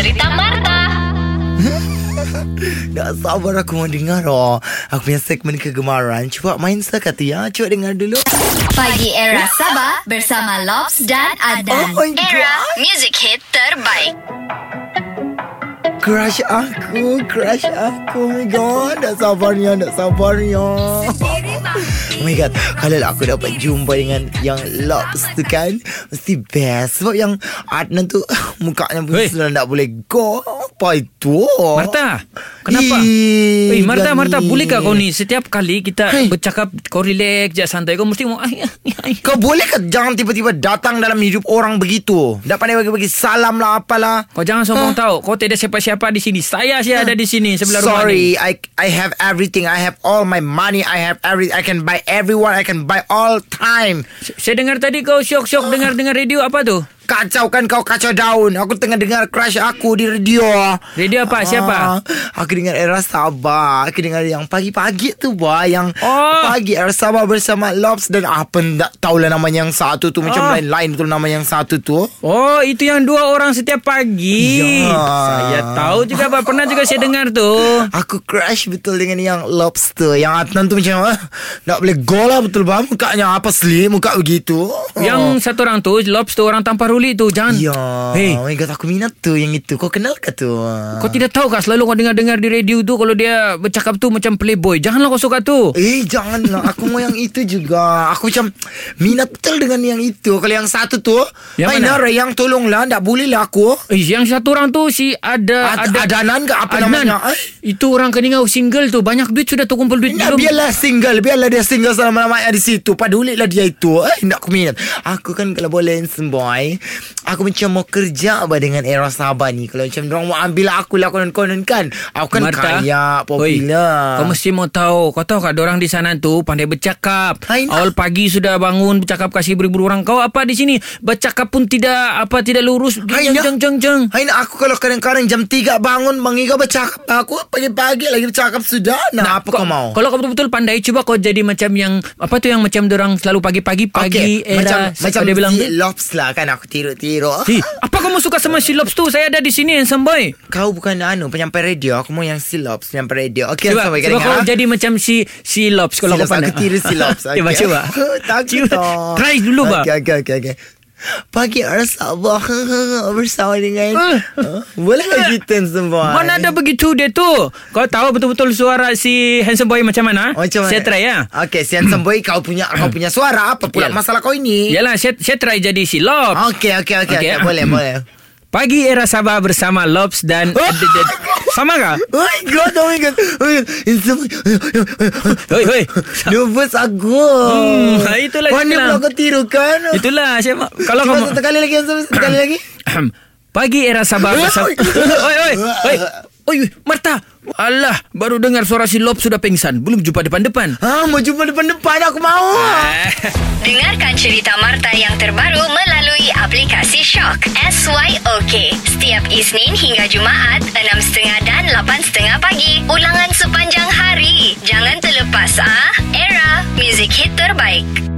Cerita Marta. Tak sabar aku mau dengar oh. Aku punya segmen kegemaran Cuba main sekali ya Cuba dengar dulu Pagi Era Sabah bersama Lobs dan Adan. Oh Era, music hit terbaik. Crush aku Crush aku Oh my god Tak sabarnya Tak sabarnya Oh my god. Kalau lah aku dapat jumpa dengan Yang Lobs tu kan Mesti best. Sebab yang Adnan tu Mukanya pun Hei. sudah tak boleh go Apa itu Marta Kenapa Eh Marta Gani. Marta Bolehkah kau ni Setiap kali kita Hei. bercakap Kau relax je santai Kau mesti mau. Kau boleh ke Jangan tiba-tiba datang dalam hidup orang begitu Tak pandai bagi-bagi salam lah apalah Kau jangan sombong tahu Kau tidak siapa-siapa di sini Saya saya ada di sini Sebelah rumah Sorry, ni I I have everything. I have all my money. I have every. I can buy everyone. I can buy all time. Saya dengar tadi kau syok-syok Dengar-dengar radio apa tu Kacau kan kau kacau daun. Aku tengah dengar crush aku di radio. Radio apa Siapa Ah, aku dengar era Sabah. Aku dengar yang pagi-pagi tu bah, yang Oh. pagi era Sabah bersama Lobs dan apa tak tahulah nama yang satu tu macam Oh. lain-lain tu nama yang satu tu. Oh itu yang dua orang setiap pagi Ya. Saya tahu juga Pak. Pernah juga saya dengar tu Aku crush betul dengan yang lobster Yang Adnan tu macam ah, Tak boleh go lah betul bah Mukanya apa slim Muka begitu Yang satu orang tu Lobs tu orang tanpa ruli tu Jangan Ya. Hei. Oh my god aku minat tu Yang itu. Kau kenal ke tu? Kau tidak tahu kah Selalu kau dengar-dengar di radio tu Kalau dia bercakap tu Macam playboy? Janganlah kau suka tu. Eh jangan lah Aku mau yang itu juga. Aku macam Minat betul dengan yang itu. Kalau yang satu tu Yang mana? Nara yang tolong lah Tak boleh lah aku. Eh, yang satu orang tu si ada Ad- ada Adanan ke apa Adnan. namanya eh? Itu orang keningau single tu. Banyak duit sudah tu kumpul duit Nah, biarlah single Biarlah dia single selama-lamanya di situ. Padulilah dia itu Eh, nak aku minat Aku kan kalau boleh boy. Aku macam mau kerja apa dengan era Sabah ni. Kalau macam Diorang mau ambil aku lah konon-konon kan? Aku kan Marta, kaya Oi, Popular. Kau mesti mau tahu Kau tahu kah orang di sana tu Pandai bercakap. Awal pagi sudah bangun Bercakap kasih beribu orang. Kau apa di sini? Bercakap pun tidak Apa tidak lurus. Hai, Jeng jeng jeng jeng. Hai nak aku kalau kadang-kadang jam 3 bangun Bang Iga bercakap. Aku pagi-pagi lagi bercakap sudah Nah, apa kau, mau? Kalau kau betul-betul pandai Cuba kau jadi macam yang Apa tu yang macam orang selalu pagi-pagi Pagi Okey, era macam macam dia bilang si Lobs lah kan aku tiru-tiru. Eh, apa kamu suka sama si Lobs tu? Saya ada di sini handsome boy. Kau bukan anu penyampai radio, aku mau yang si Lobs penyampai radio. Okey, sampai cuba kadang kau jadi macam si si Lobs kalau Si kau pandai. aku tiru si Lobs. Okey. cuba. Takut. Try dulu, ba. Okey, okey, okey. Pagi hari Sabah bersama dengan uh, Boleh ke kita semua Mana ada begitu dia tu? Kau tahu betul-betul suara si handsome boy macam mana? Macam mana? Saya try ya. Okey, Sian Semboy kau punya kau punya suara apa pula Yalah. masalah kau ini? Yalah, saya, saya try jadi si Lobs. Okey, okey, okey, Okey. okey, boleh, boleh. Pagi era Sabah bersama Lobs dan sama Oh my god, oh my god. Oh my god. Hoi, hoi. Nervous aku. Hmm, itulah Kau ni itulah. pula kau tiru kan? Itulah saya ma- kalau kamu satu kali lagi, satu kali lagi. Pagi era Sabah Oi oi oi Oi Marta Alah baru dengar suara si Lob sudah pingsan Belum jumpa depan-depan Ah, mau jumpa depan-depan aku mau. Dengarkan cerita Marta yang terbaru melalui aplikasi Shock. SYOK. Setiap Isnin hingga Jumaat, 6.30 dan 8.30 pagi. Ulangan sepanjang hari. Jangan terlepas ah. Era, music hit terbaik.